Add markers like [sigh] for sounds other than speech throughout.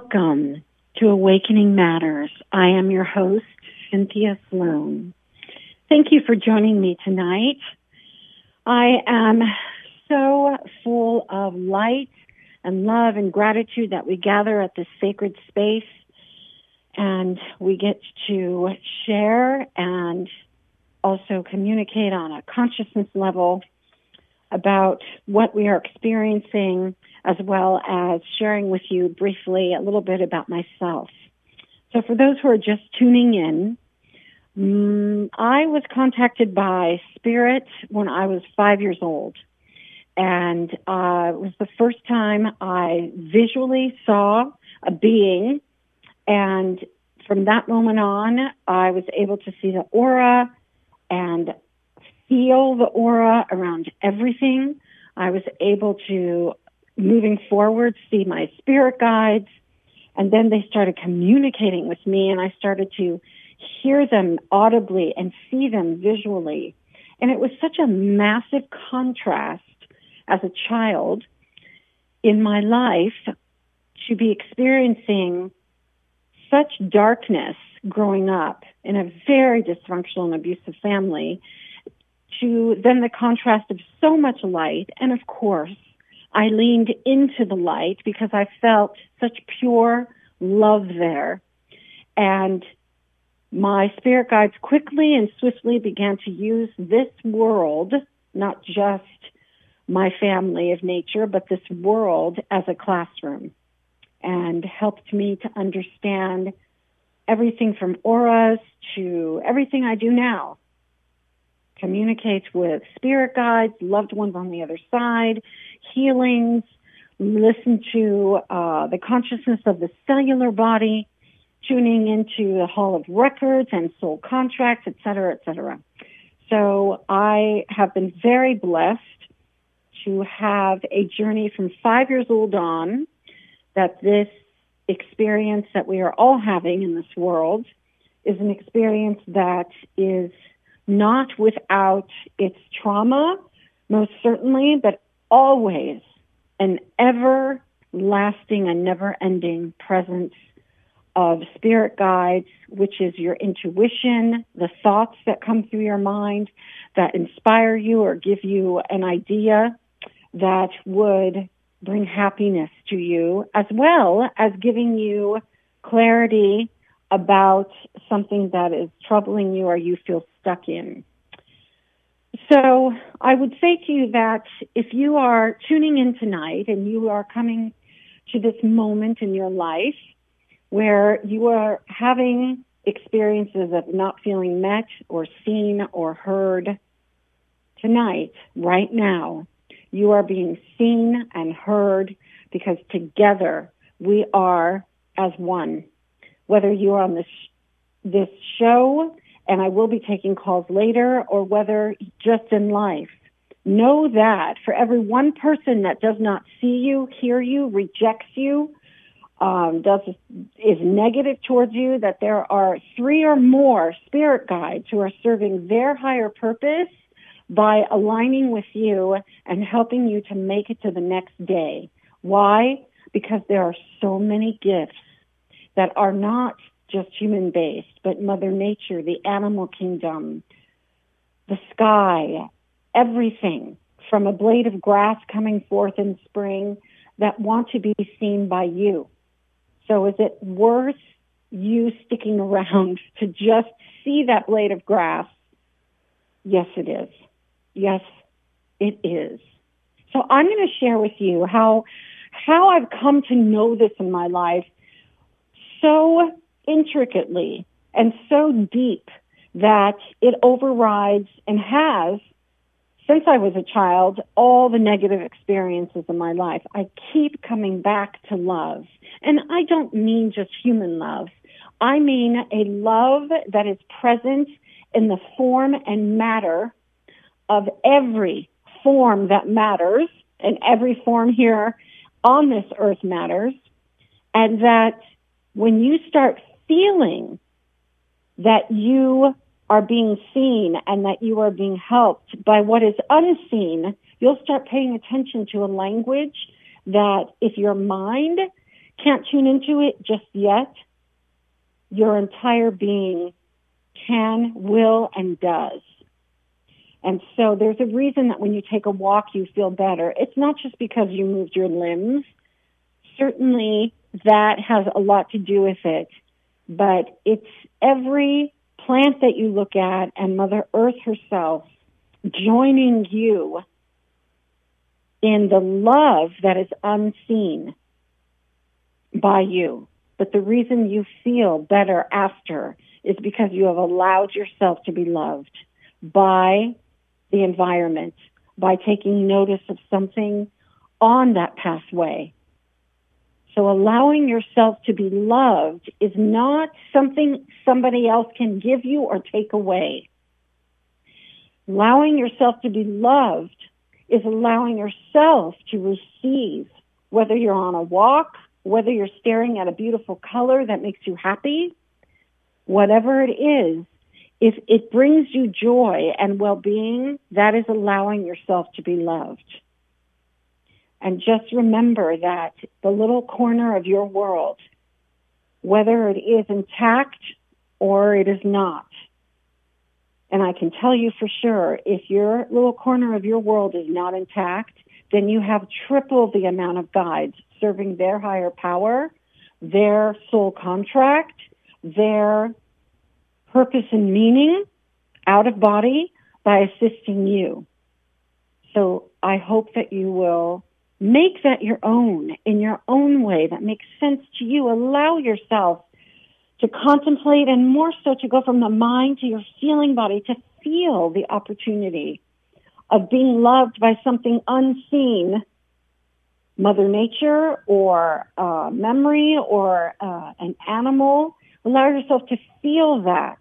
Welcome to Awakening Matters. I am your host, Cynthia Sloan. Thank you for joining me tonight. I am so full of light and love and gratitude that we gather at this sacred space and we get to share and also communicate on a consciousness level about what we are experiencing as well as sharing with you briefly a little bit about myself. So for those who are just tuning in, mm, I was contacted by Spirit when I was five years old. And uh, it was the first time I visually saw a being. And from that moment on, I was able to see the aura and feel the aura around everything. I was able to, moving forward, see my spirit guides. And then they started communicating with me and I started to hear them audibly and see them visually. And it was such a massive contrast as a child in my life to be experiencing such darkness growing up in a very dysfunctional and abusive family to then the contrast of so much light. And of course, I leaned into the light because I felt such pure love there. And my spirit guides quickly and swiftly began to use this world, not just my family of nature, but this world as a classroom and helped me to understand everything from auras to everything I do now. Communicates with spirit guides, loved ones on the other side, healings, listen to uh, the consciousness of the cellular body, tuning into the Hall of Records and soul contracts, et cetera, et cetera. So I have been very blessed to have a journey from five years old on that this experience that we are all having in this world is an experience that is not without its trauma, most certainly, but always an everlasting and never ending presence of spirit guides, which is your intuition, the thoughts that come through your mind that inspire you or give you an idea that would bring happiness to you, as well as giving you clarity about something that is troubling you or you feel stuck in. So I would say to you that if you are tuning in tonight and you are coming to this moment in your life where you are having experiences of not feeling met or seen or heard tonight, right now, you are being seen and heard because together we are as one. Whether you're on this, this show, and I will be taking calls later, or whether just in life, know that for every one person that does not see you, hear you, rejects you, um, does is negative towards you, that there are three or more spirit guides who are serving their higher purpose by aligning with you and helping you to make it to the next day. Why? Because there are so many gifts that are not just human based, but Mother Nature, the animal kingdom, the sky, everything from a blade of grass coming forth in spring that want to be seen by you. So is it worth you sticking [laughs] around to just see that blade of grass? Yes, it is. Yes, it is. So I'm going to share with you how, how I've come to know this in my life so intricately and so deep that it overrides and has since I was a child, all the negative experiences in my life, I keep coming back to love. And I don't mean just human love. I mean a love that is present in the form and matter of every form that matters and every form here on this earth matters. And that when you start feeling that you are being seen and that you are being helped by what is unseen, you'll start paying attention to a language that if your mind can't tune into it just yet, your entire being can, will, and does. And so there's a reason that when you take a walk, you feel better. It's not just because you moved your limbs. Certainly that has a lot to do with it, but it's every plant that you look at and Mother Earth herself joining you in the love that is unseen by you. But the reason you feel better after is because you have allowed yourself to be loved by the environment, by taking notice of something on that pathway. So allowing yourself to be loved is not something somebody else can give you or take away. Allowing yourself to be loved is allowing yourself to receive, whether you're on a walk, whether you're staring at a beautiful color that makes you happy, whatever it is, if it brings you joy and well-being, that is allowing yourself to be loved. And just remember that the little corner of your world, whether it is intact or it is not, and I can tell you for sure, if your little corner of your world is not intact, then you have triple the amount of guides serving their higher power, their soul contract, their purpose and meaning out of body by assisting you. So I hope that you will make that your own in your own way that makes sense to you. Allow yourself to contemplate and more so to go from the mind to your feeling body to feel the opportunity of being loved by something unseen, Mother Nature or uh, memory or uh, an animal. Allow yourself to feel that.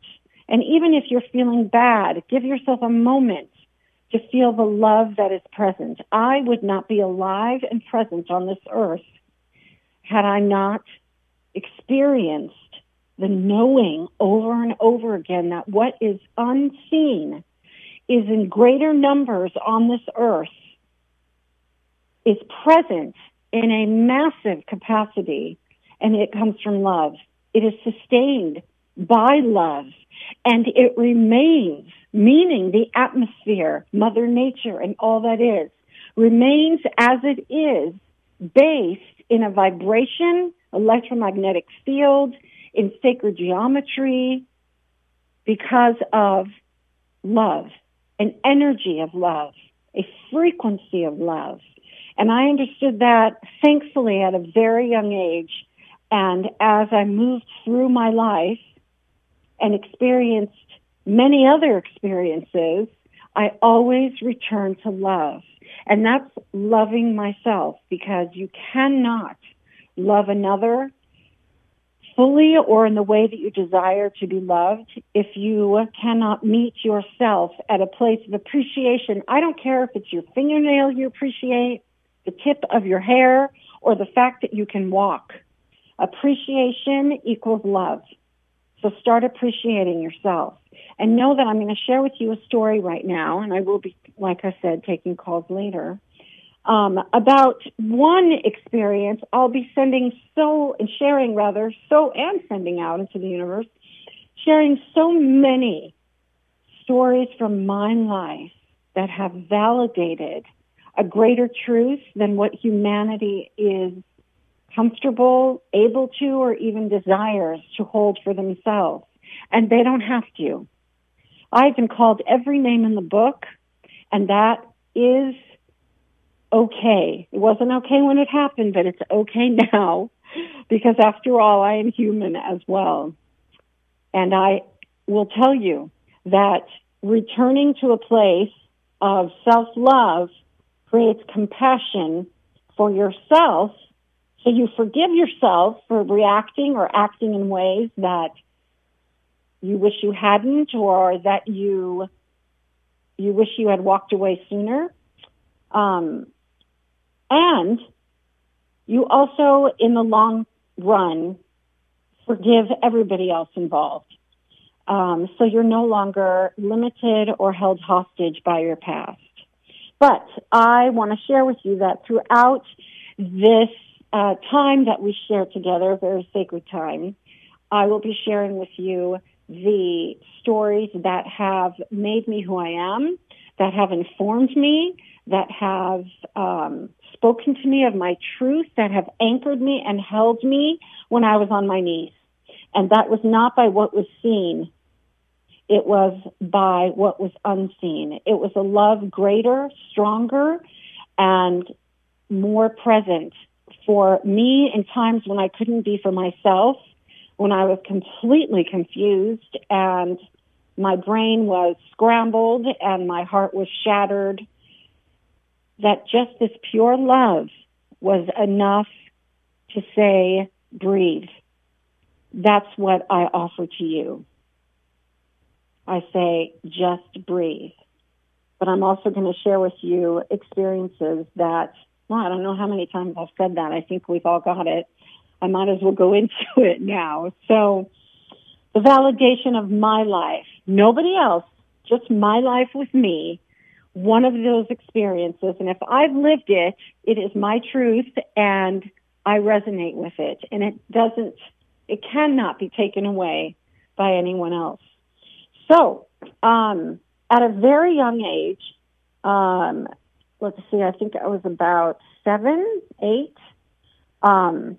And even if you're feeling bad, give yourself a moment to feel the love that is present. I would not be alive and present on this earth had I not experienced the knowing over and over again that what is unseen is in greater numbers on this earth is present in a massive capacity and it comes from love. It is sustained by love and it remains, meaning the atmosphere, mother nature and all that is remains as it is based in a vibration, electromagnetic field, in sacred geometry because of love, an energy of love, a frequency of love. And I understood that thankfully at a very young age. And as I moved through my life and experienced many other experiences, I always return to love. And that's loving myself because you cannot love another fully or in the way that you desire to be loved, if you cannot meet yourself at a place of appreciation, I don't care if it's your fingernail you appreciate, the tip of your hair, or the fact that you can walk. Appreciation equals love. So start appreciating yourself. And know that I'm going to share with you a story right now, and I will be, like I said, taking calls later um, about one experience I'll be sending so and sharing rather so and sending out into the universe, sharing so many stories from my life that have validated a greater truth than what humanity is comfortable, able to, or even desires to hold for themselves. And they don't have to. I've been called every name in the book, and that is okay. It wasn't okay when it happened, but it's okay [laughs] now because after all, I am human as well. And I will tell you that returning to a place of self-love creates compassion for yourself. So you forgive yourself for reacting or acting in ways that you wish you hadn't or that you, you wish you had walked away sooner. Um, and you also, in the long run, forgive everybody else involved. Um, so you're no longer limited or held hostage by your past. But I want to share with you that throughout this uh, time that we share together, a very sacred time, I will be sharing with you the stories that have made me who I am, that have informed me, that have um, spoken to me of my truth, that have anchored me and held me when I was on my knees. And that was not by what was seen. It was by what was unseen. It was a love greater, stronger, and more present for me in times when I couldn't be for myself, when I was completely confused and my brain was scrambled and my heart was shattered, that just this pure love was enough to say, breathe. That's what I offer to you. I say, just breathe. But I'm also going to share with you experiences that, well, I don't know how many times I've said that. I think we've all got it. I might as well go [laughs] into it now. So the validation of my life, nobody else, just my life with me, one of those experiences. And if I've lived it, it is my truth and I resonate with it. And it doesn't, it cannot be taken away by anyone else. So, um, at a very young age, um, let's see, I think I was about seven, eight. Um,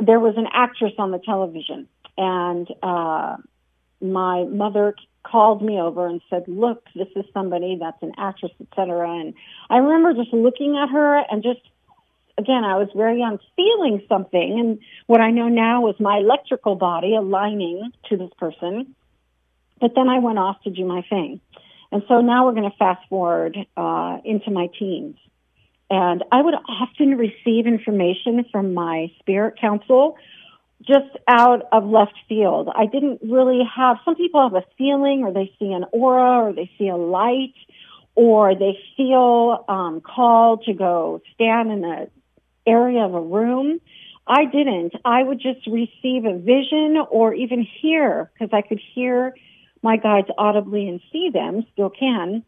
there was an actress on the television, and uh, my mother called me over and said, "Look, this is somebody that's an actress, etc." And I remember just looking at her and just again, I was very young, feeling something, and what I know now was my electrical body aligning to this person. But then I went off to do my thing, and so now we're going to fast forward uh, into my teens. And I would often receive information from my spirit council just out of left field. I didn't really have, some people have a feeling or they see an aura or they see a light or they feel um, called to go stand in the area of a room. I didn't. I would just receive a vision or even hear because I could hear my guides audibly and see them, still can.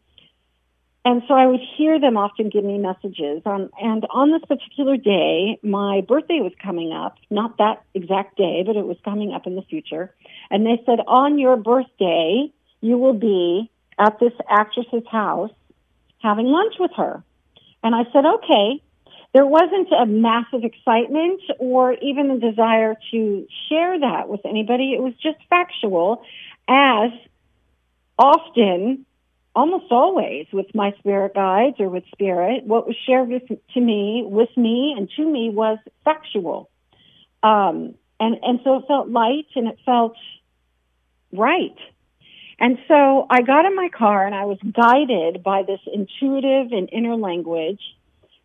And so I would hear them often give me messages. And on this particular day, my birthday was coming up, not that exact day, but it was coming up in the future. And they said, on your birthday, you will be at this actress's house having lunch with her. And I said, okay. There wasn't a massive excitement or even a desire to share that with anybody. It was just factual as often almost always with my spirit guides or with spirit, what was shared with, to me, with me and to me was sexual. Um, and, and so it felt light and it felt right. And so I got in my car and I was guided by this intuitive and inner language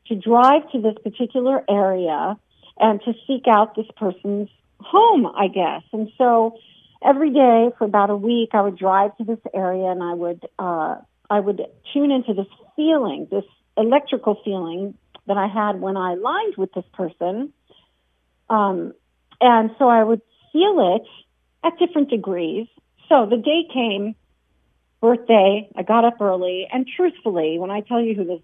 to drive to this particular area and to seek out this person's home, I guess. And so every day for about a week, I would drive to this area and I would, uh, I would tune into this feeling, this electrical feeling that I had when I aligned with this person. Um, and so I would feel it at different degrees. So the day came, birthday, I got up early, and truthfully, when I tell you who this,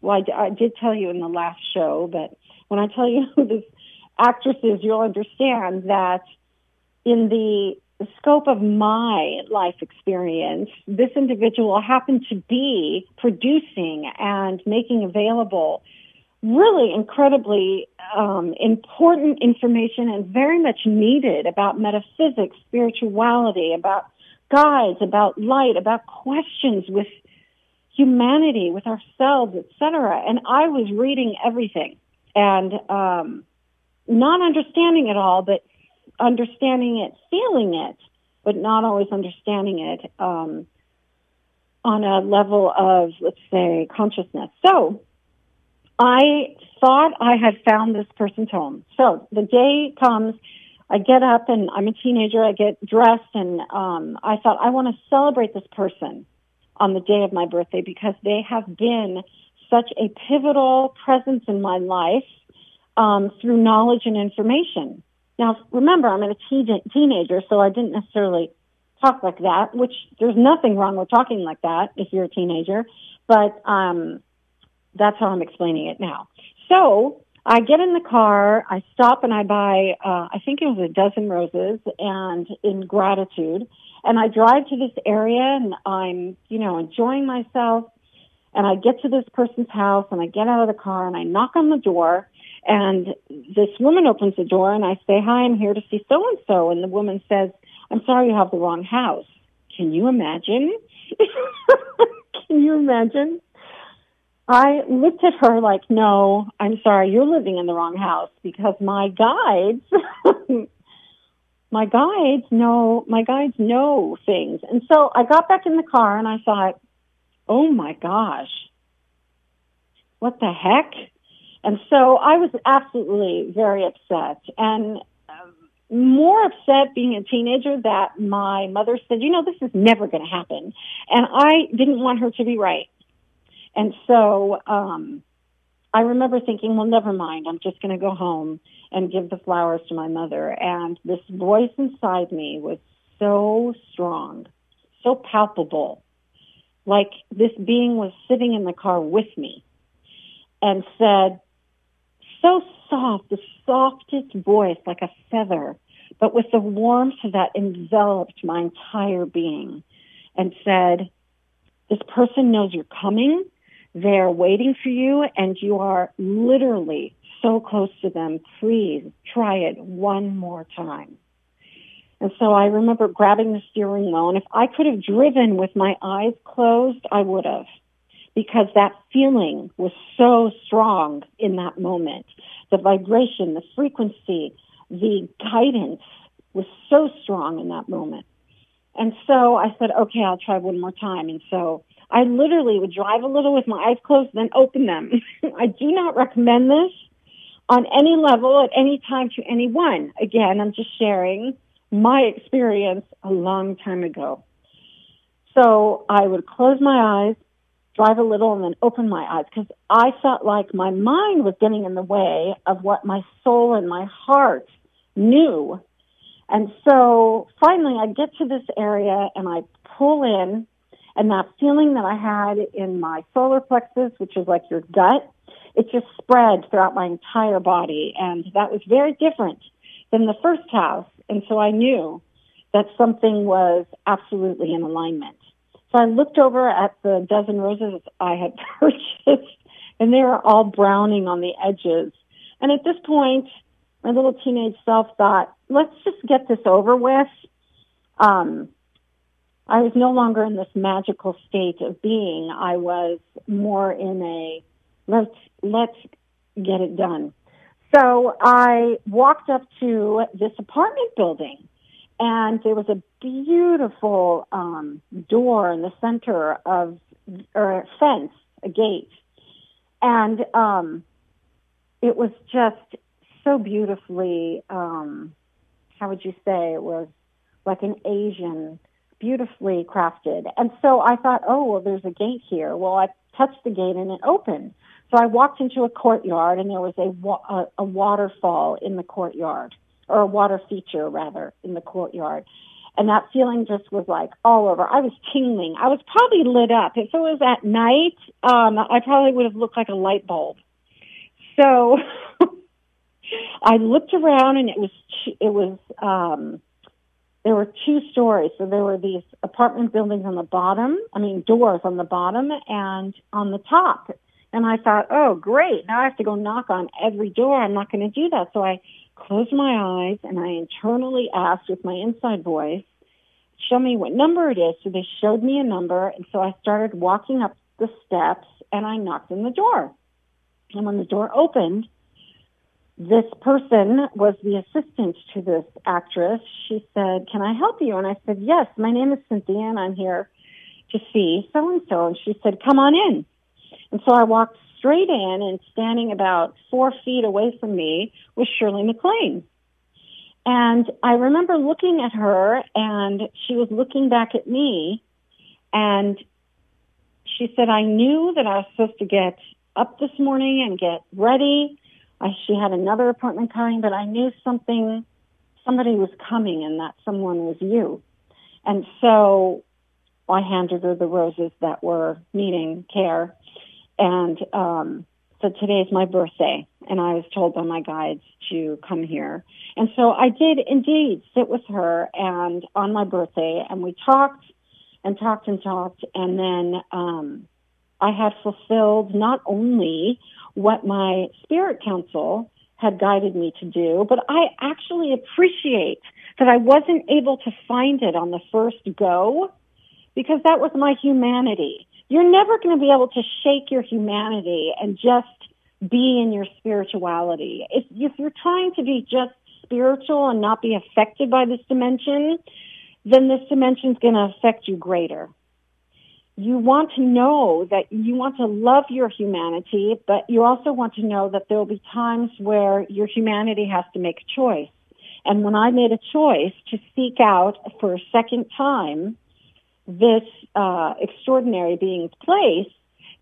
well, I, I did tell you in the last show, but when I tell you [laughs] who this actress is, you'll understand that in the scope of my life experience, this individual happened to be producing and making available really incredibly um, important information and very much needed about metaphysics, spirituality, about guides, about light, about questions with humanity, with ourselves, etc. And I was reading everything and um, not understanding it all, but understanding it, feeling it, but not always understanding it um, on a level of, let's say, consciousness. So I thought I had found this person's home. So the day comes, I get up and I'm a teenager. I get dressed and um, I thought I want to celebrate this person on the day of my birthday because they have been such a pivotal presence in my life um, through knowledge and information. Now, remember, I'm a teen- teenager, so I didn't necessarily talk like that, which there's nothing wrong with talking like that if you're a teenager, but um, that's how I'm explaining it now. So I get in the car, I stop and I buy, uh, I think it was a dozen roses and in gratitude. And I drive to this area and I'm, you know, enjoying myself. And I get to this person's house and I get out of the car and I knock on the door and this woman opens the door and I say, hi, I'm here to see so and so. And the woman says, I'm sorry you have the wrong house. Can you imagine? [laughs] Can you imagine? I looked at her like, no, I'm sorry, you're living in the wrong house because my guides, [laughs] my guides know, my guides know things. And so I got back in the car and I thought, oh my gosh, what the heck? And so I was absolutely very upset and um, more upset being a teenager that my mother said, you know, this is never going to happen. And I didn't want her to be right. And so um, I remember thinking, well, never mind. I'm just going to go home and give the flowers to my mother. And this voice inside me was so strong, so palpable, like this being was sitting in the car with me and said, so soft, the softest voice, like a feather, but with the warmth that enveloped my entire being and said, this person knows you're coming they're waiting for you and you are literally so close to them. Please try it one more time. And so I remember grabbing the steering wheel and if I could have driven with my eyes closed, I would have because that feeling was so strong in that moment. The vibration, the frequency, the guidance was so strong in that moment. And so I said, okay, I'll try one more time. And so I literally would drive a little with my eyes closed, then open them. [laughs] I do not recommend this on any level at any time to anyone. Again, I'm just sharing my experience a long time ago. So I would close my eyes, drive a little, and then open my eyes because I felt like my mind was getting in the way of what my soul and my heart knew. And so finally I get to this area and I pull in and that feeling that I had in my solar plexus, which is like your gut, it just spread throughout my entire body. And that was very different than the first house. And so I knew that something was absolutely in alignment. So I looked over at the dozen roses I had [laughs] purchased and they were all browning on the edges. And at this point, my little teenage self thought, let's just get this over with. Um, I was no longer in this magical state of being. I was more in a let's let's get it done. So I walked up to this apartment building, and there was a beautiful um, door in the center of or a fence, a gate, and um, it was just so beautifully. Um, how would you say it was like an Asian beautifully crafted. And so I thought, oh, well, there's a gate here. Well, I touched the gate and it opened. So I walked into a courtyard and there was a, wa- a, a waterfall in the courtyard, or a water feature rather, in the courtyard. And that feeling just was like all over. I was tingling. I was probably lit up. If it was at night, um, I probably would have looked like a light bulb. So [laughs] I looked around and it was, it was, um, there were two stories. So there were these apartment buildings on the bottom, I mean, doors on the bottom and on the top. And I thought, oh, great. Now I have to go knock on every door. I'm not going to do that. So I closed my eyes and I internally asked with my inside voice, show me what number it is. So they showed me a number. And so I started walking up the steps and I knocked on the door. And when the door opened, this person was the assistant to this actress. She said, can I help you? And I said, yes, my name is Cynthia and I'm here to see so and so. And she said, come on in. And so I walked straight in and standing about four feet away from me was Shirley MacLaine. And I remember looking at her and she was looking back at me and she said, I knew that I was supposed to get up this morning and get ready I, she had another appointment coming, but I knew something, somebody was coming and that someone was you. And so I handed her the roses that were needing care and um, said, today is my birthday. and I was told by my guides to come here. And so I did indeed sit with her and on my birthday and we talked and talked and talked and then um I had fulfilled not only what my spirit council had guided me to do, but I actually appreciate that I wasn't able to find it on the first go because that was my humanity. You're never going to be able to shake your humanity and just be in your spirituality. If, if you're trying to be just spiritual and not be affected by this dimension, then this dimension is going to affect you greater. You want to know that you want to love your humanity, but you also want to know that there will be times where your humanity has to make a choice. And when I made a choice to seek out for a second time this uh, extraordinary being's place,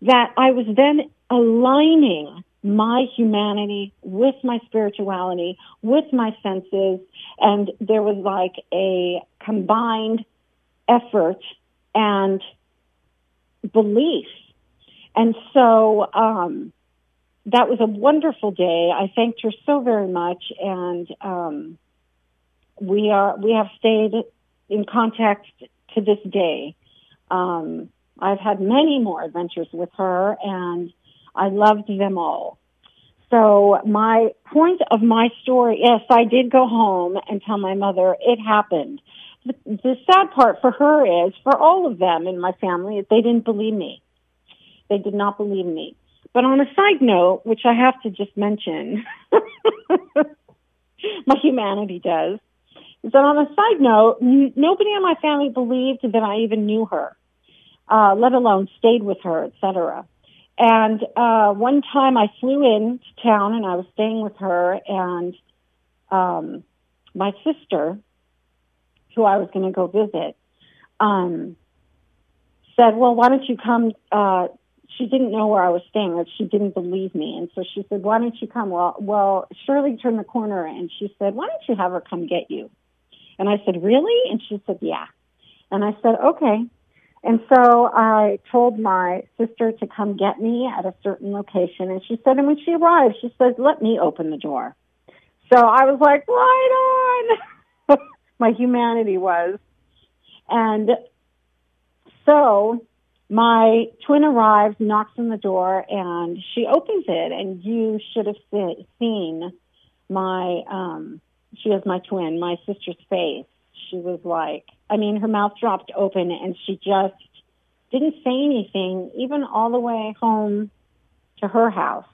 that I was then aligning my humanity with my spirituality, with my senses, and there was like a combined effort and belief. And so um, that was a wonderful day. I thanked her so very much, and um, we are we have stayed in contact to this day. Um, I've had many more adventures with her, and I loved them all. So my point of my story, yes, I did go home and tell my mother it happened. The, the sad part for her is, for all of them in my family, they didn't believe me. They did not believe me. But on a side note, which I have to just mention, [laughs] my humanity does, that on a side note, n- nobody in my family believed that I even knew her, uh, let alone stayed with her, etc. And uh, one time I flew into town and I was staying with her and um, my sister, who I was going to go visit, um, said, "Well, why don't you come?" Uh, she didn't know where I was staying, or she didn't believe me, and so she said, "Why don't you come?" Well, well, Shirley turned the corner and she said, "Why don't you have her come get you?" And I said, "Really?" And she said, "Yeah." And I said, "Okay." And so I told my sister to come get me at a certain location. And she said, and when she arrived, she said, let me open the door. So I was like, right on. [laughs] my humanity was. And so my twin arrives, knocks on the door, and she opens it. And you should have seen my, um, she has my twin, my sister's face. She was like, I mean, her mouth dropped open and she just didn't say anything, even all the way home to her house.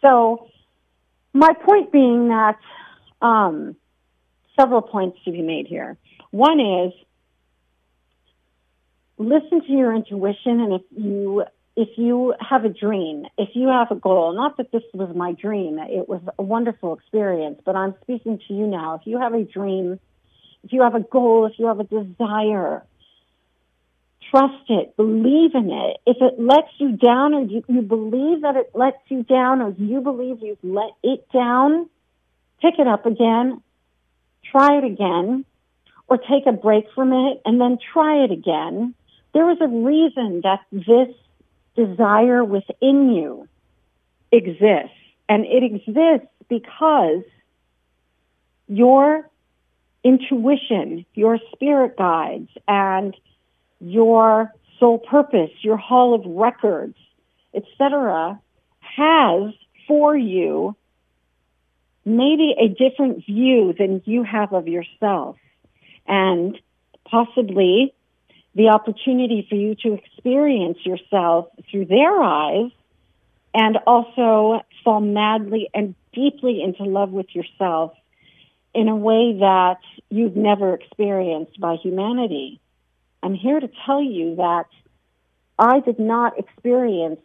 So my point being that, um, several points to be made here. One is listen to your intuition and if you if you have a dream, if you have a goal, not that this was my dream, it was a wonderful experience, but I'm speaking to you now. If you have a dream, if you have a goal, if you have a desire, trust it, believe in it. If it lets you down or you, you believe that it lets you down or you believe you've let it down, pick it up again, try it again, or take a break from it and then try it again. There is a reason that this desire within you exists. And it exists because your intuition, your spirit guides, and your soul purpose, your hall of records, etc., has for you maybe a different view than you have of yourself and possibly the opportunity for you to experience yourself through their eyes and also fall madly and deeply into love with yourself in a way that you've never experienced by humanity. I'm here to tell you that I did not experience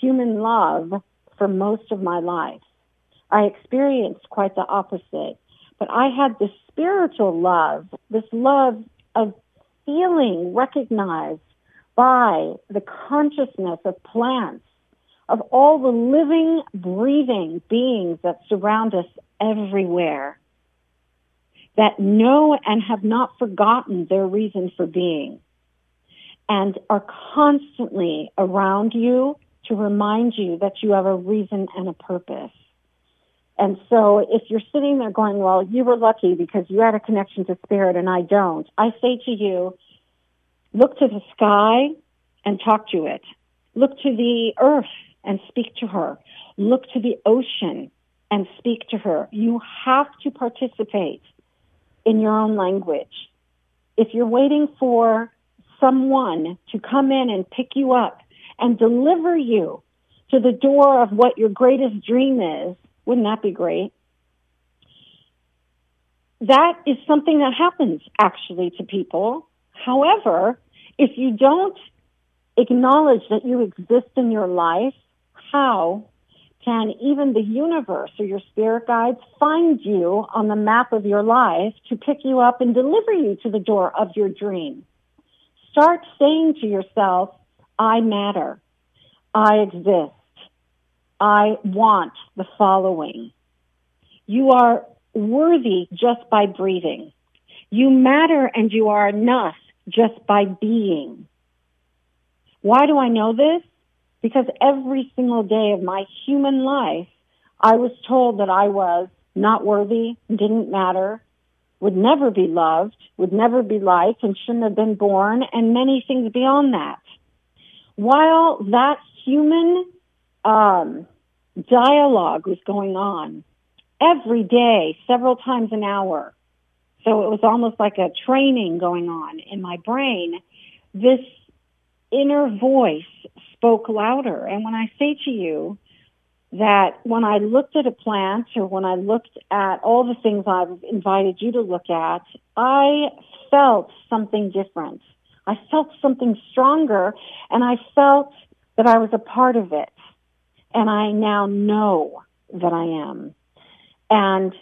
human love for most of my life. I experienced quite the opposite. But I had this spiritual love, this love of feeling recognized by the consciousness of plants, of all the living, breathing beings that surround us everywhere that know and have not forgotten their reason for being and are constantly around you to remind you that you have a reason and a purpose. And so if you're sitting there going, well, you were lucky because you had a connection to spirit and I don't, I say to you, look to the sky and talk to it. Look to the earth and speak to her. Look to the ocean and speak to her. You have to participate in your own language. If you're waiting for someone to come in and pick you up and deliver you to the door of what your greatest dream is, wouldn't that be great? That is something that happens actually to people. However, if you don't acknowledge that you exist in your life, how can even the universe or your spirit guides find you on the map of your life to pick you up and deliver you to the door of your dream? Start saying to yourself, I matter. I exist. I want the following. You are worthy just by breathing. You matter and you are enough just by being. Why do I know this? Because every single day of my human life, I was told that I was not worthy, didn't matter, would never be loved, would never be liked, and shouldn't have been born, and many things beyond that. While that human um, dialogue was going on every day, several times an hour, so it was almost like a training going on in my brain, this inner voice spoke louder. And when I say to you that when I looked at a plant or when I looked at all the things I've invited you to look at, I felt something different. I felt something stronger and I felt that I was a part of it. And I now know that I am. And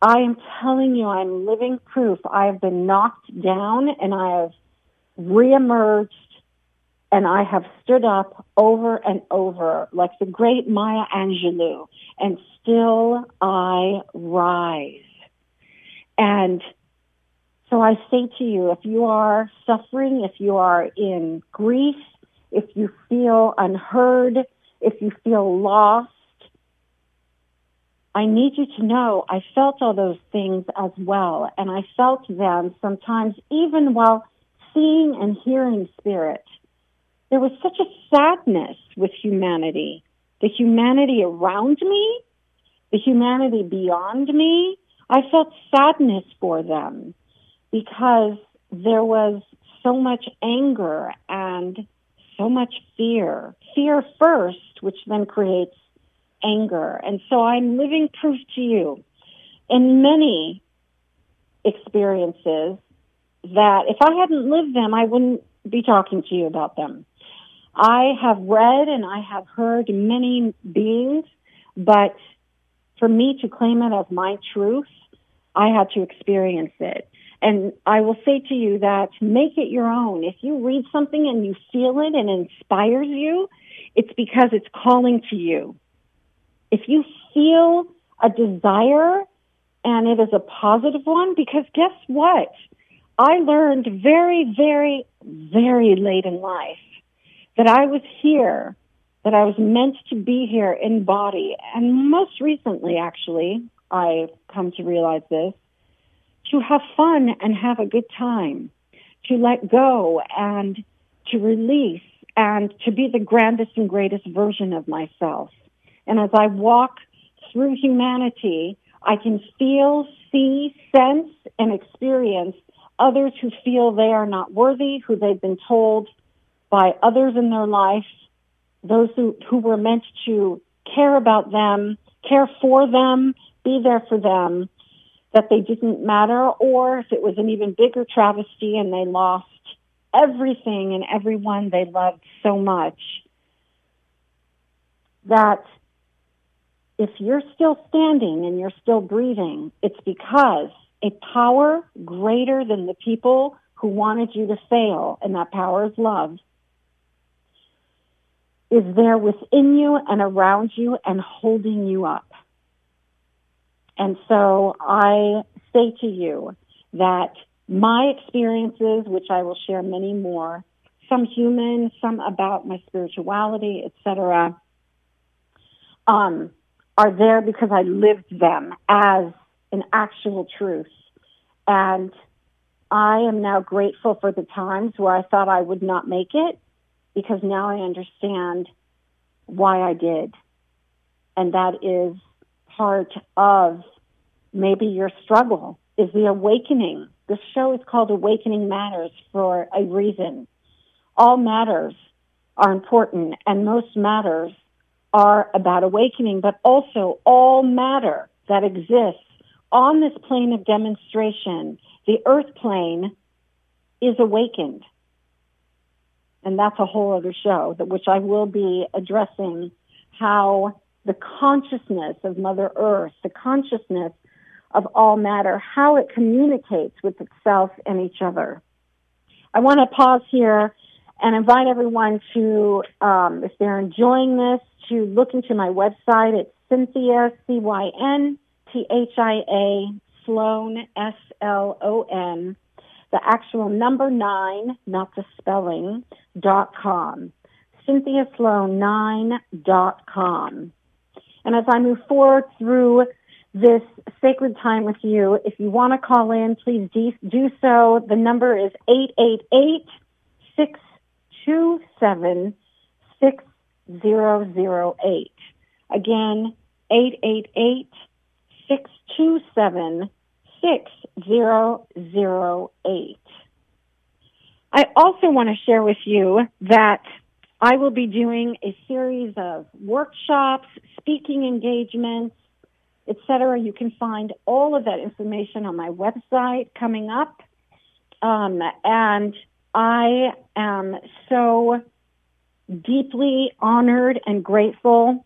I am telling you, I'm living proof. I have been knocked down and I have reemerged and I have stood up over and over like the great Maya Angelou and still I rise. And so I say to you, if you are suffering, if you are in grief, if you feel unheard, if you feel lost, I need you to know I felt all those things as well. And I felt them sometimes even while seeing and hearing spirit. There was such a sadness with humanity. The humanity around me, the humanity beyond me. I felt sadness for them because there was so much anger and so much fear. Fear first, which then creates anger. And so I'm living proof to you in many experiences that if I hadn't lived them, I wouldn't be talking to you about them. I have read and I have heard many beings, but for me to claim it as my truth, I had to experience it. And I will say to you that make it your own. If you read something and you feel it and inspires you, it's because it's calling to you. If you feel a desire and it is a positive one, because guess what? I learned very, very, very late in life that I was here, that I was meant to be here in body. And most recently, actually, I've come to realize this, to have fun and have a good time, to let go and to release and to be the grandest and greatest version of myself. And as I walk through humanity, I can feel, see, sense, and experience others who feel they are not worthy, who they've been told by others in their life, those who, who were meant to care about them, care for them, be there for them, that they didn't matter, or if it was an even bigger travesty and they lost everything and everyone they loved so much, that if you're still standing and you're still breathing, it's because a power greater than the people who wanted you to fail, and that power is love, is there within you and around you and holding you up. And so I say to you that my experiences, which I will share many more, some human, some about my spirituality, etc., um, are there because I lived them as an actual truth. And I am now grateful for the times where I thought I would not make it because now I understand why I did. And that is part of maybe your struggle is the awakening. The show is called Awakening Matters for a reason. All matters are important and most matters are about awakening, but also all matter that exists on this plane of demonstration, the earth plane is awakened. And that's a whole other show that which I will be addressing how the consciousness of Mother Earth, the consciousness of all matter, how it communicates with itself and each other. I want to pause here and invite everyone to, um, if they're enjoying this, to look into my website. It's Cynthia, C-Y-N-T-H-I-A, Sloan, S-L-O-N, the actual number nine, not the spelling, dot com. Cynthia Sloan nine dot com. And as I move forward through this sacred time with you, if you want to call in, please do so. The number is 888 627 6008. Again, 888 627 6008. I also want to share with you that I will be doing a series of workshops, speaking engagements, etc. You can find all of that information on my website coming up. Um, and I am so deeply honored and grateful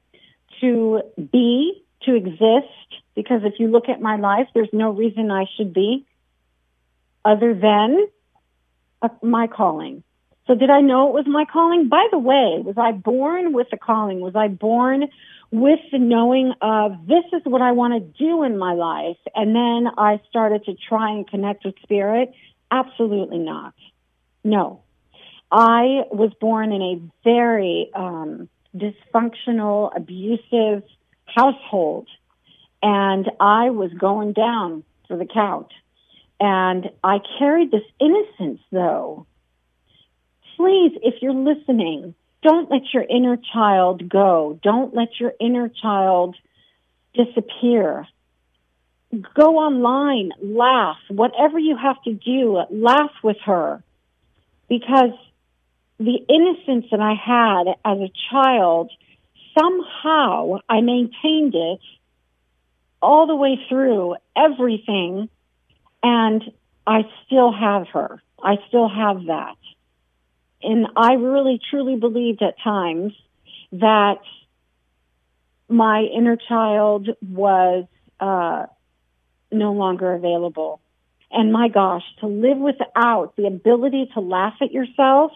to be, to exist, because if you look at my life, there's no reason I should be other than uh, my calling. So did I know it was my calling? By the way, was I born with the calling? Was I born with the knowing of this is what I want to do in my life? And then I started to try and connect with spirit? Absolutely not. No. I was born in a very um, dysfunctional, abusive household, and I was going down for the count. And I carried this innocence, though, please, if you're listening, don't let your inner child go. Don't let your inner child disappear. Go online, laugh, whatever you have to do, laugh with her. Because the innocence that I had as a child, somehow I maintained it all the way through everything and I still have her. I still have that. And I really truly believed at times that my inner child was uh, no longer available. And my gosh, to live without the ability to laugh at yourself,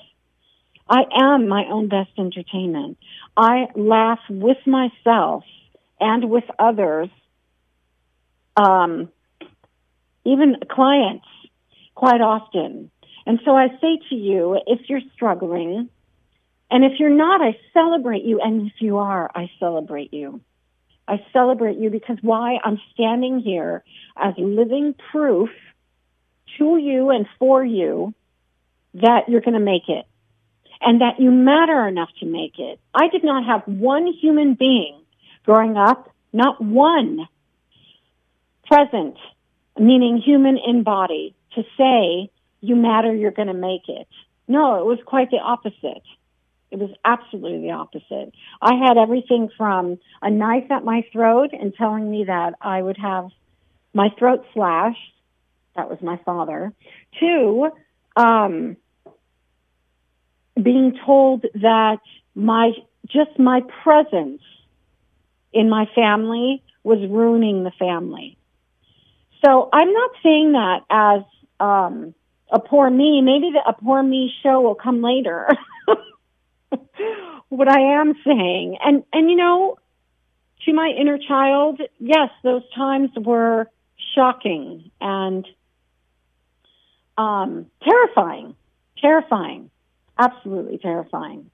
I am my own best entertainment. I laugh with myself and with others, um, even clients, quite often. And so I say to you, if you're struggling, and if you're not, I celebrate you. And if you are, I celebrate you. I celebrate you because why? I'm standing here as living proof to you and for you that you're going to make it and that you matter enough to make it. I did not have one human being growing up, not one present, meaning human in body, to say you matter, you're going to make it. No, it was quite the opposite. It was absolutely the opposite. I had everything from a knife at my throat and telling me that I would have my throat slashed. That was my father. To um, being told that my just my presence in my family was ruining the family. So I'm not saying that as um, a poor me. Maybe the, a poor me show will come later. [laughs] what I am saying, and and you know, to my inner child, yes, those times were shocking and um, terrifying, terrifying, absolutely terrifying.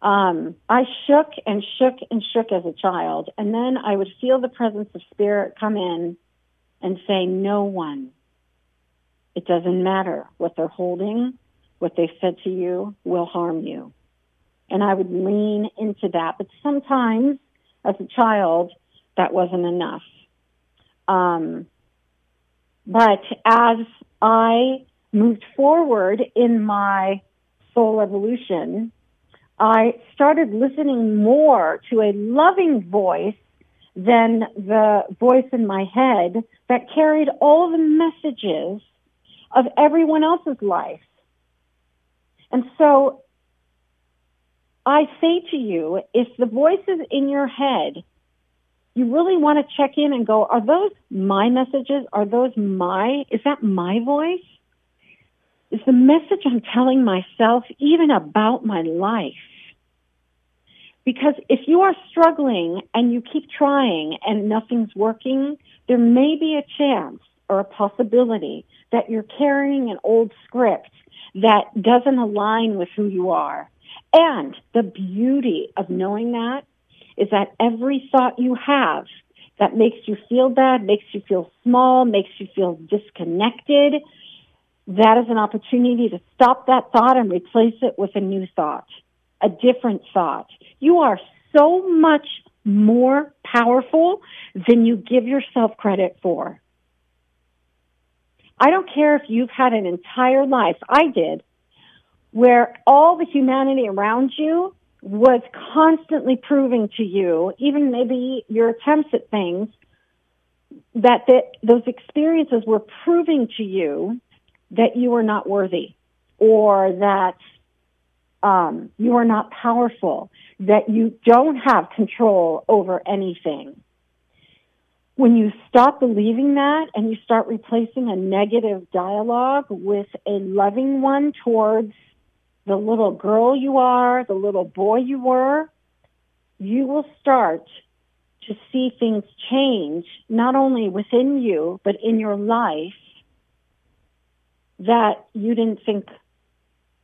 Um, I shook and shook and shook as a child, and then I would feel the presence of spirit come in and say, "No one. It doesn't matter what they're holding, what they said to you will harm you." And I would lean into that, but sometimes, as a child, that wasn't enough. Um, but as I moved forward in my soul evolution, I started listening more to a loving voice than the voice in my head that carried all the messages of everyone else's life. And so I say to you, if the voices in your head you really want to check in and go, are those my messages? Are those my, is that my voice? Is the message I'm telling myself even about my life? Because if you are struggling and you keep trying and nothing's working, there may be a chance or a possibility that you're carrying an old script that doesn't align with who you are. And the beauty of knowing that is that every thought you have that makes you feel bad, makes you feel small, makes you feel disconnected, that is an opportunity to stop that thought and replace it with a new thought, a different thought. You are so much more powerful than you give yourself credit for. I don't care if you've had an entire life, I did, where all the humanity around you was constantly proving to you, even maybe your attempts at things, that the, those experiences were proving to you that you are not worthy or that um, you are not powerful, that you don't have control over anything. When you stop believing that and you start replacing a negative dialogue with a loving one towards the little girl you are, the little boy you were, you will start to see things change, not only within you, but in your life that you didn't think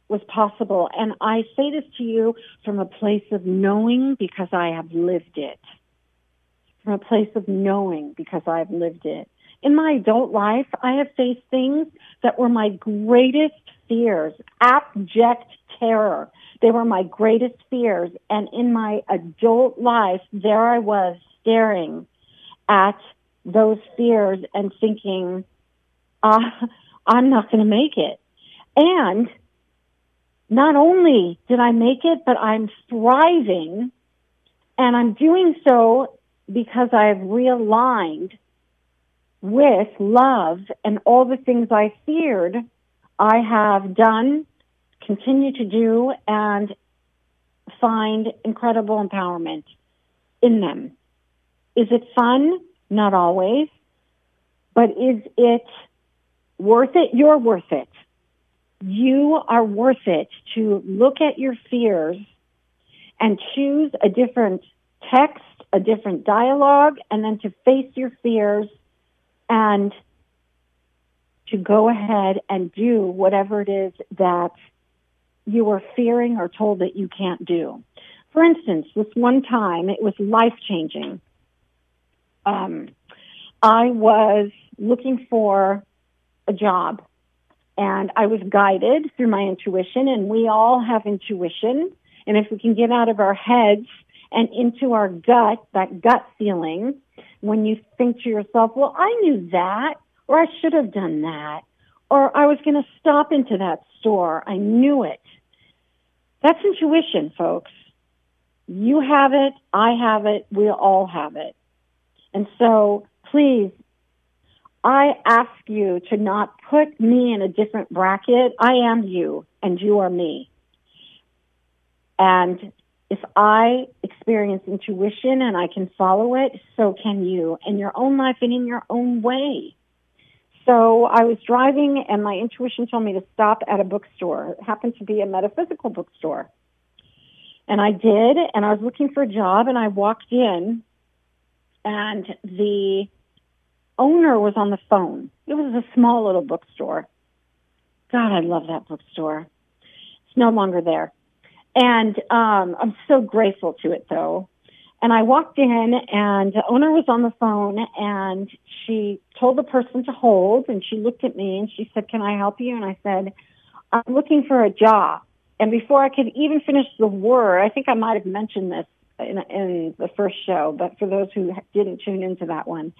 was possible. And I say this to you from a place of knowing because I have lived it. From a place of knowing because I have lived it. In my adult life, I have faced things that were my greatest fears, abject terror. They were my greatest fears. And in my adult life, there I was staring at those fears and thinking, uh, I'm not going to make it. And not only did I make it, but I'm thriving and I'm doing so because I've realigned with love and all the things I feared I have done, continue to do, and find incredible empowerment in them. Is it fun? Not always. But is it worth it? You're worth it. You are worth it to look at your fears and choose a different text, a different dialogue, and then to face your fears and to go ahead and do whatever it is that you are fearing or told that you can't do. For instance, this one time it was life changing. Um, I was looking for a job and I was guided through my intuition and we all have intuition. And if we can get out of our heads and into our gut, that gut feeling, when you think to yourself, well, I knew that or I should have done that, or I was going to stop into that store. I knew it. That's intuition, folks. You have it. I have it. We all have it. And so please, I ask you to not put me in a different bracket. I am you and you are me. And if I experience intuition and I can follow it, so can you in your own life and in your own way. So I was driving and my intuition told me to stop at a bookstore. It happened to be a metaphysical bookstore. And I did, and I was looking for a job and I walked in and the owner was on the phone. It was a small little bookstore. God, I love that bookstore. It's no longer there. And um, I'm so grateful to it though. And I walked in and the owner was on the phone and she told the person to hold and she looked at me and she said, can I help you? And I said, I'm looking for a job. And before I could even finish the word, I think I might have mentioned this in, in the first show, but for those who didn't tune into that one,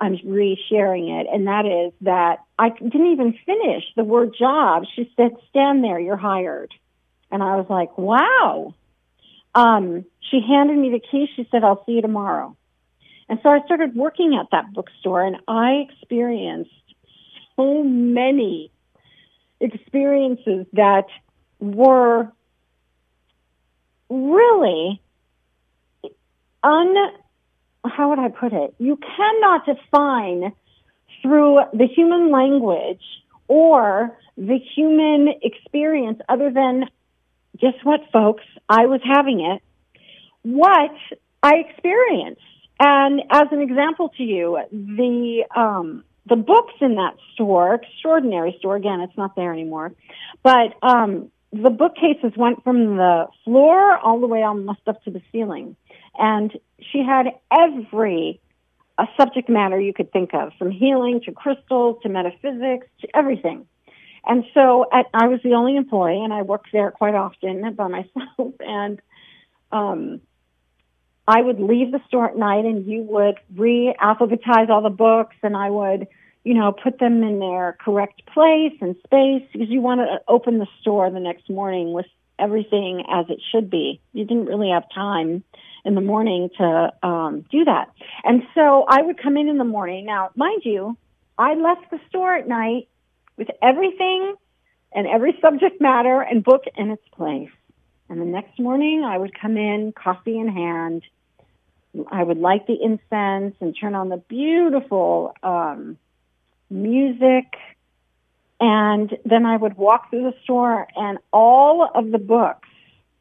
I'm re-sharing it. And that is that I didn't even finish the word job. She said, stand there, you're hired. And I was like, wow. Um, she handed me the key. She said, I'll see you tomorrow. And so I started working at that bookstore and I experienced so many experiences that were really un, how would I put it? You cannot define through the human language or the human experience other than guess what, folks? I was having it. What I experienced. And as an example to you, the, um, the books in that store, extraordinary store, again, it's not there anymore, but, um, the bookcases went from the floor all the way almost up to the ceiling. And she had every a subject matter you could think of, from healing to crystals to metaphysics to everything. And so at, I was the only employee, and I worked there quite often by myself. [laughs] And um, I would leave the store at night, and you would re-alphabetize all the books, and I would, you know, put them in their correct place and space because you want to open the store the next morning with everything as it should be. You didn't really have time in the morning to um, do that. And so I would come in in the morning. Now, mind you, I left the store at night with everything and every subject matter and book in its place. And the next morning I would come in, coffee in hand. I would light the incense and turn on the beautiful um, music. And then I would walk through the store and all of the books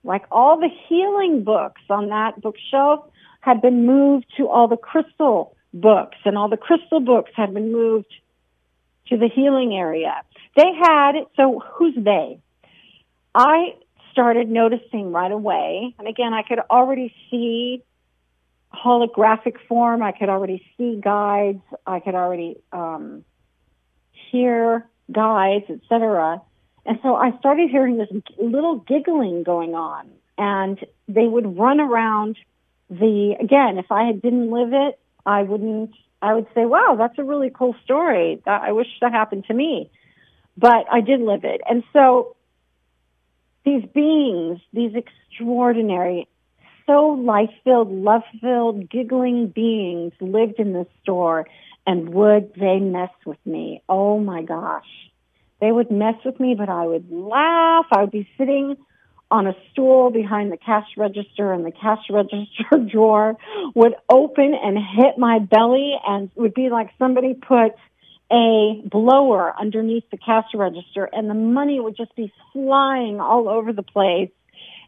like all the healing books on that bookshelf had been moved to all the crystal books and all the crystal books had been moved to the healing area. They had, so who's they? I started noticing right away, and again, I could already see holographic form. I could already see guides. I could already um, hear guides, etc. And so I started hearing this little giggling going on and they would run around the, again, if I had didn't live it, I wouldn't, I would say, wow, that's a really cool story. I wish that happened to me. But I did live it. And so these beings, these extraordinary, so life-filled, love-filled, giggling beings lived in this store and would they mess with me? Oh my gosh. They would mess with me, but I would laugh. I would be sitting on a stool behind the cash register and the cash [laughs] register drawer would open and hit my belly and would be like somebody put a blower underneath the cash register and the money would just be flying all over the place.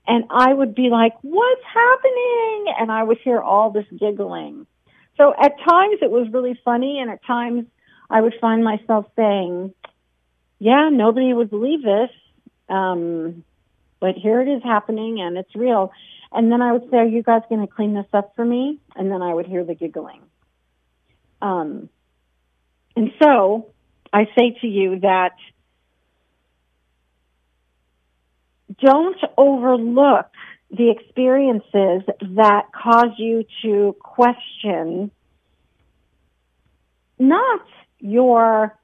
And I would be like, what's happening? And I would hear all this giggling. So at times it was really funny and at times I would find myself saying, yeah, nobody would believe this. Um, but here it is happening and it's real. And then I would say, are you guys going to clean this up for me? And then I would hear the giggling. Um, and so I say to you that don't overlook the experiences that cause you to question not your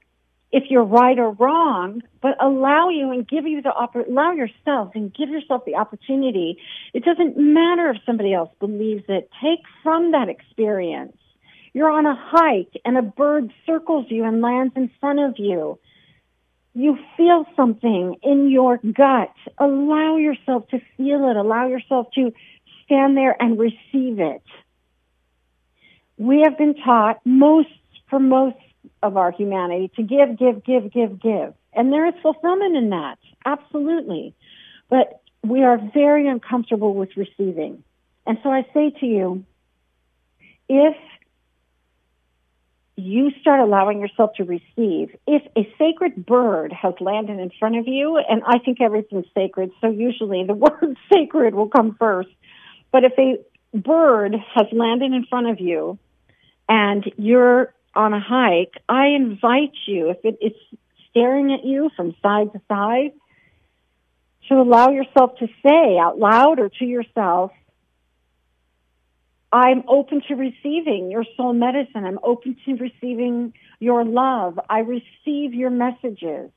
if you're right or wrong, but allow you and give you the allow yourself and give yourself the opportunity. It doesn't matter if somebody else believes it. Take from that experience. You're on a hike and a bird circles you and lands in front of you. You feel something in your gut. Allow yourself to feel it. Allow yourself to stand there and receive it. We have been taught most, for most of our humanity to give, give, give, give, give. And there is fulfillment in that. Absolutely. But we are very uncomfortable with receiving. And so I say to you, if you start allowing yourself to receive. If a sacred bird has landed in front of you, and I think everything's sacred, so usually the [laughs] word sacred will come first. But if a bird has landed in front of you and you're on a hike, I invite you, if it is staring at you from side to side, to allow yourself to say out loud or to yourself, I'm open to receiving your soul medicine. I'm open to receiving your love. I receive your messages,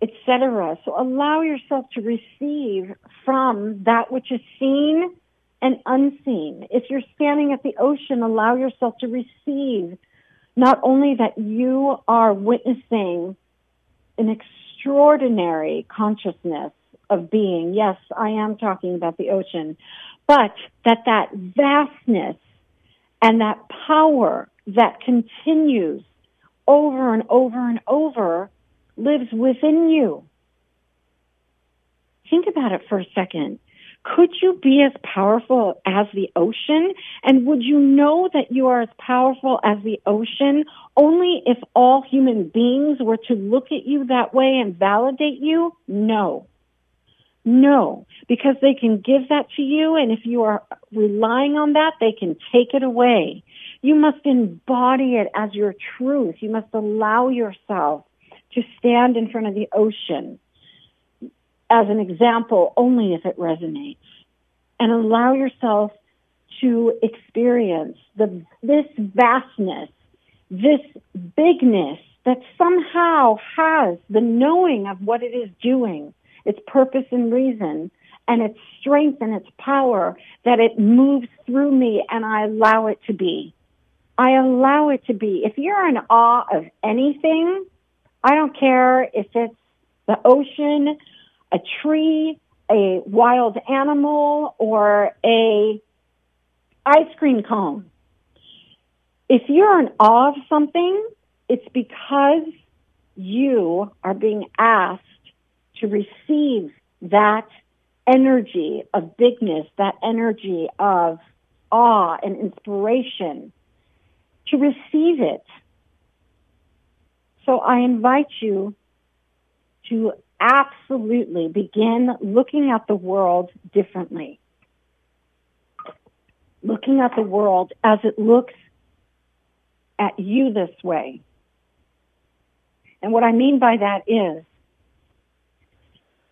etc. So allow yourself to receive from that which is seen and unseen. If you're standing at the ocean, allow yourself to receive not only that you are witnessing an extraordinary consciousness of being. Yes, I am talking about the ocean, but that that vastness and that power that continues over and over and over lives within you. Think about it for a second. Could you be as powerful as the ocean? And would you know that you are as powerful as the ocean only if all human beings were to look at you that way and validate you? No. No, because they can give that to you and if you are relying on that, they can take it away. You must embody it as your truth. You must allow yourself to stand in front of the ocean as an example only if it resonates and allow yourself to experience the, this vastness, this bigness that somehow has the knowing of what it is doing its purpose and reason, and its strength and its power that it moves through me and I allow it to be. I allow it to be. If you're in awe of anything, I don't care if it's the ocean, a tree, a wild animal, or a ice cream cone. If you're in awe of something, it's because you are being asked to receive that energy of bigness, that energy of awe and inspiration, to receive it. So I invite you to absolutely begin looking at the world differently. Looking at the world as it looks at you this way. And what I mean by that is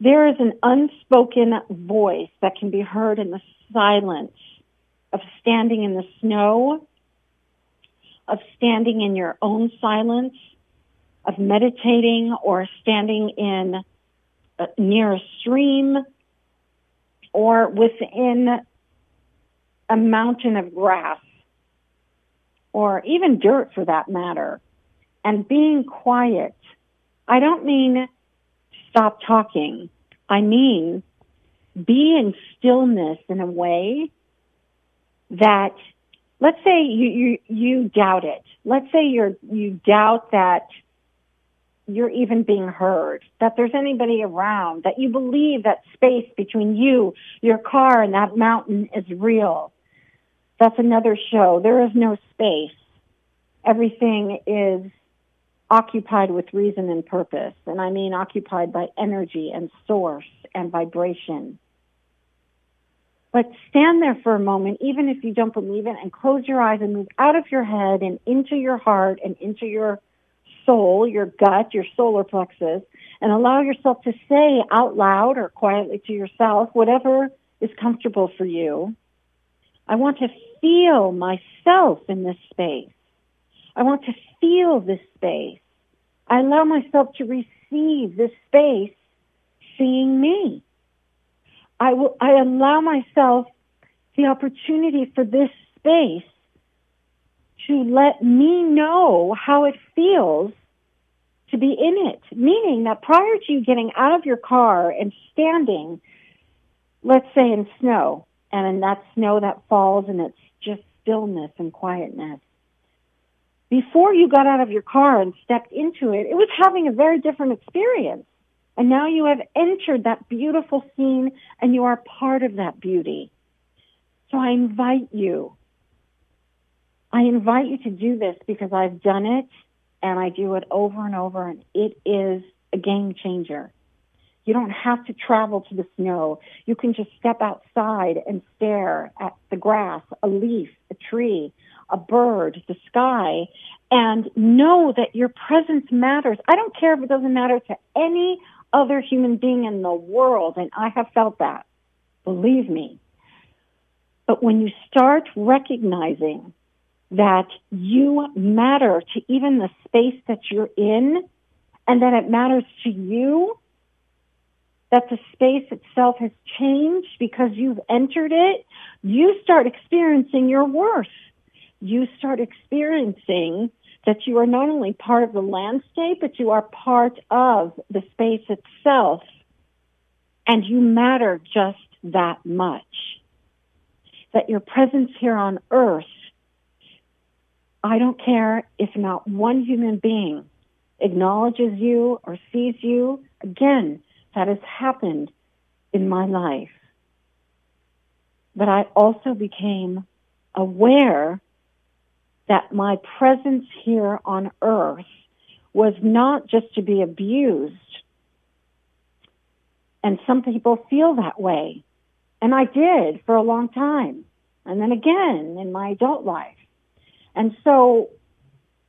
there is an unspoken voice that can be heard in the silence of standing in the snow, of standing in your own silence, of meditating or standing in uh, near a stream or within a mountain of grass or even dirt for that matter and being quiet. I don't mean stop talking. I mean, be in stillness in a way that, let's say you, you, you doubt it. Let's say you're, you doubt that you're even being heard, that there's anybody around, that you believe that space between you, your car, and that mountain is real. That's another show. There is no space. Everything is occupied with reason and purpose. And I mean occupied by energy and source and vibration. But stand there for a moment, even if you don't believe it, and close your eyes and move out of your head and into your heart and into your soul, your gut, your solar plexus, and allow yourself to say out loud or quietly to yourself, whatever is comfortable for you. I want to feel myself in this space. I want to feel this space. I allow myself to receive this space seeing me. I will, I allow myself the opportunity for this space to let me know how it feels to be in it. Meaning that prior to you getting out of your car and standing, let's say in snow, and in that snow that falls and it's just stillness and quietness before you got out of your car and stepped into it, it was having a very different experience. And now you have entered that beautiful scene and you are part of that beauty. So I invite you I invite you to do this because I've done it and I do it over and over and it is a game changer. You don't have to travel to the snow. You can just step outside and stare at the grass, a leaf, a tree, a bird, the sky, and know that your presence matters. I don't care if it doesn't matter to any other human being in the world, and I have felt that. Believe me. But when you start recognizing that you matter to even the space that you're in and that it matters to you, that the space itself has changed because you've entered it, you start experiencing your worth. You start experiencing that you are not only part of the landscape, but you are part of the space itself. And you matter just that much. That your presence here on earth, I don't care if not one human being acknowledges you or sees you. Again, that has happened in my life. But I also became aware that my presence here on earth was not just to be abused. And some people feel that way. And I did for a long time. And then again in my adult life. And so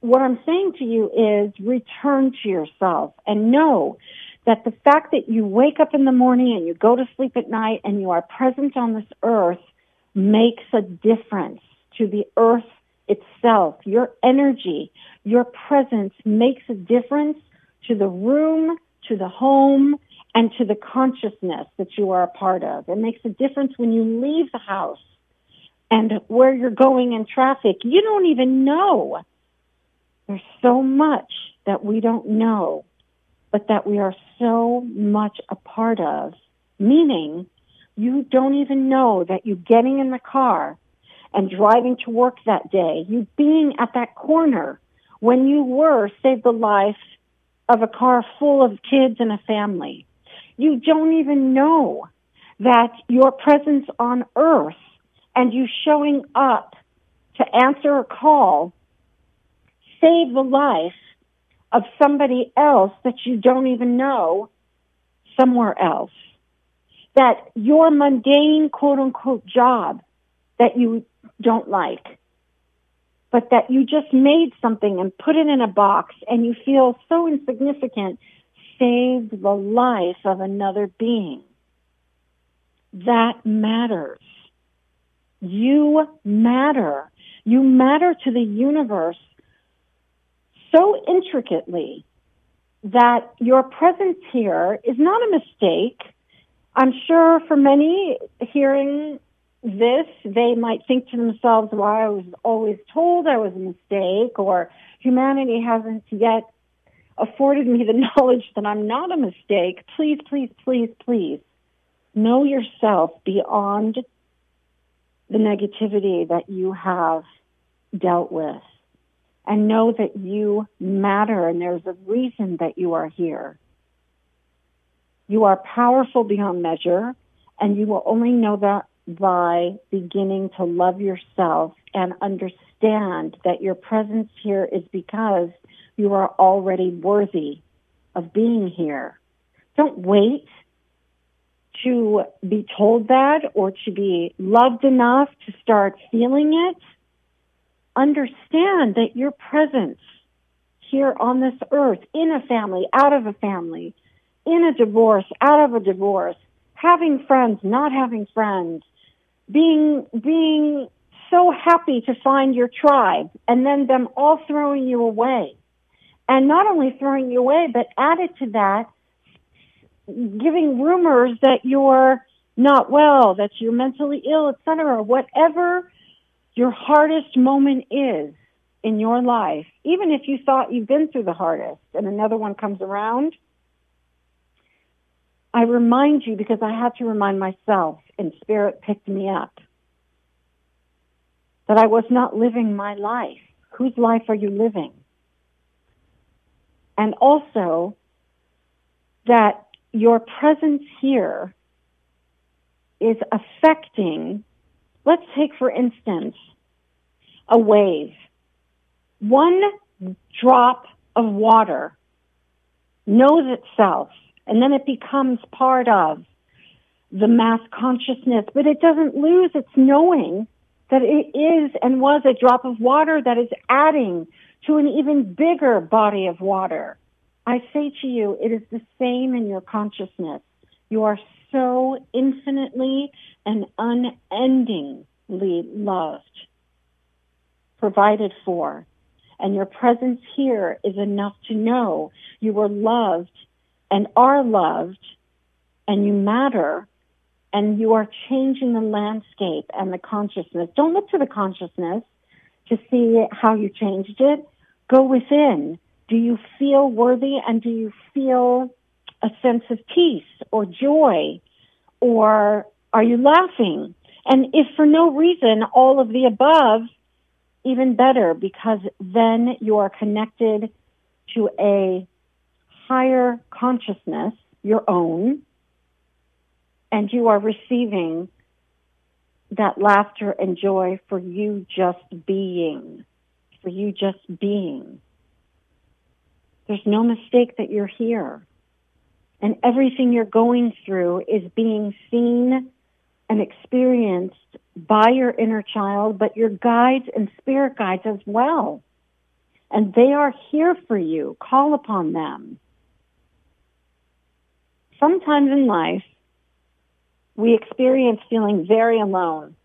what I'm saying to you is return to yourself and know that the fact that you wake up in the morning and you go to sleep at night and you are present on this earth makes a difference to the earth itself. Your energy, your presence makes a difference to the room, to the home, and to the consciousness that you are a part of. It makes a difference when you leave the house and where you're going in traffic. You don't even know. There's so much that we don't know but that we are so much a part of, meaning you don't even know that you getting in the car and driving to work that day, you being at that corner when you were saved the life of a car full of kids and a family. You don't even know that your presence on earth and you showing up to answer a call save the life of somebody else that you don't even know somewhere else. That your mundane quote unquote job that you don't like, but that you just made something and put it in a box and you feel so insignificant saved the life of another being. That matters. You matter. You matter to the universe so intricately that your presence here is not a mistake. I'm sure for many hearing this, they might think to themselves, well, I was always told I was a mistake or humanity hasn't yet afforded me the [laughs] knowledge that I'm not a mistake. Please, please, please, please know yourself beyond the negativity that you have dealt with and know that you matter and there's a reason that you are here. You are powerful beyond measure and you will only know that by beginning to love yourself and understand that your presence here is because you are already worthy of being here. Don't wait to be told that or to be loved enough to start feeling it understand that your presence here on this earth, in a family, out of a family, in a divorce, out of a divorce, having friends, not having friends, being, being so happy to find your tribe and then them all throwing you away. And not only throwing you away, but added to that, giving rumors that you're not well, that you're mentally ill, etc. Whatever your hardest moment is in your life, even if you thought you've been through the hardest and another one comes around, I remind you because I had to remind myself and spirit picked me up that I was not living my life. Whose life are you living? And also that your presence here is affecting Let's take, for instance, a wave. One drop of water knows itself and then it becomes part of the mass consciousness, but it doesn't lose its knowing that it is and was a drop of water that is adding to an even bigger body of water. I say to you, it is the same in your consciousness. You are so infinitely and unendingly loved, provided for. And your presence here is enough to know you were loved and are loved and you matter and you are changing the landscape and the consciousness. Don't look to the consciousness to see how you changed it. Go within. Do you feel worthy and do you feel a sense of peace or joy or are you laughing? And if for no reason, all of the above, even better because then you are connected to a higher consciousness, your own, and you are receiving that laughter and joy for you just being, for you just being. There's no mistake that you're here. And everything you're going through is being seen and experienced by your inner child, but your guides and spirit guides as well. And they are here for you. Call upon them. Sometimes in life, we experience feeling very alone.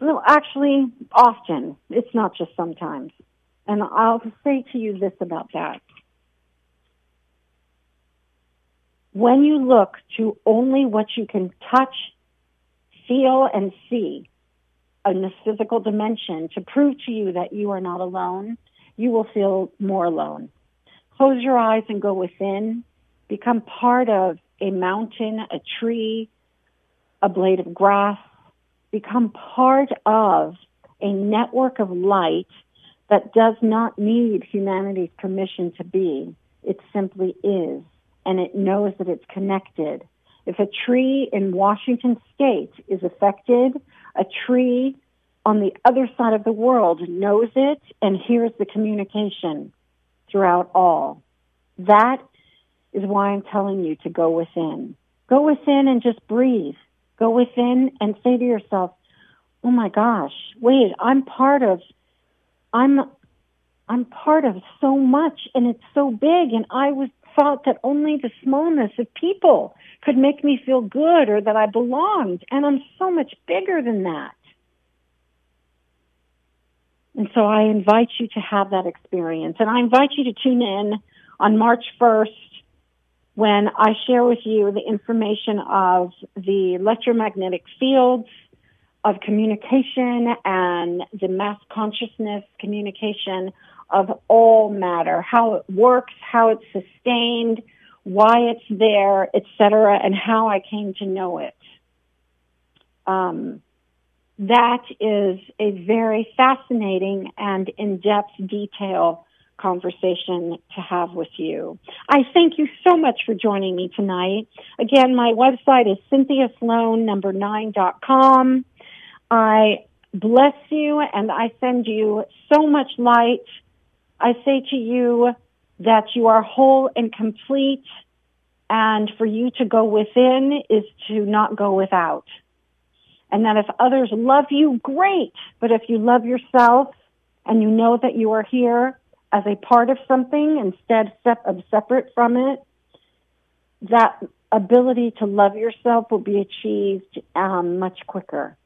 No, actually, often. It's not just sometimes. And I'll say to you this about that. When you look to only what you can touch, feel, and see in this physical dimension to prove to you that you are not alone, you will feel more alone. Close your eyes and go within. Become part of a mountain, a tree, a blade of grass, become part of a network of light that does not need humanity's permission to be. It simply is, and it knows that it's connected. If a tree in Washington state is affected, a tree on the other side of the world knows it and hears the communication throughout all. That is why I'm telling you to go within. Go within and just breathe. Go within and say to yourself, "Oh my gosh, wait, I'm part of I'm I'm part of so much and it's so big and I was thought that only the smallness of people could make me feel good or that I belonged and I'm so much bigger than that." And so I invite you to have that experience and I invite you to tune in on March 1st when I share with you the information of the electromagnetic fields of communication and the mass consciousness communication of all matter, how it works, how it's sustained, why it's there, etc., and how I came to know it. Um, that is a very fascinating and in-depth detail conversation to have with you. I thank you so much for joining me tonight. Again, my website is Cynthia Sloan number nine dot com. I bless you and I send you so much light. I say to you that you are whole and complete and for you to go within is to not go without. And that if others love you, great. But if you love yourself and you know that you are here as a part of something instead of separate from it, that ability to love yourself will be achieved um, much quicker.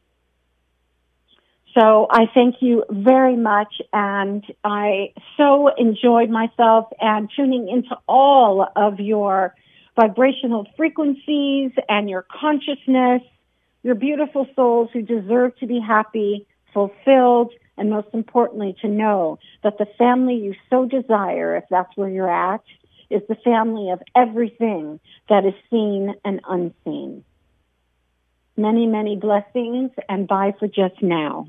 So I thank you very much and I so enjoyed myself and tuning into all of your vibrational frequencies and your consciousness, your beautiful souls who deserve to be happy, fulfilled, and most importantly, to know that the family you so desire, if that's where you're at, is the family of everything that is seen and unseen. Many, many blessings and bye for just now.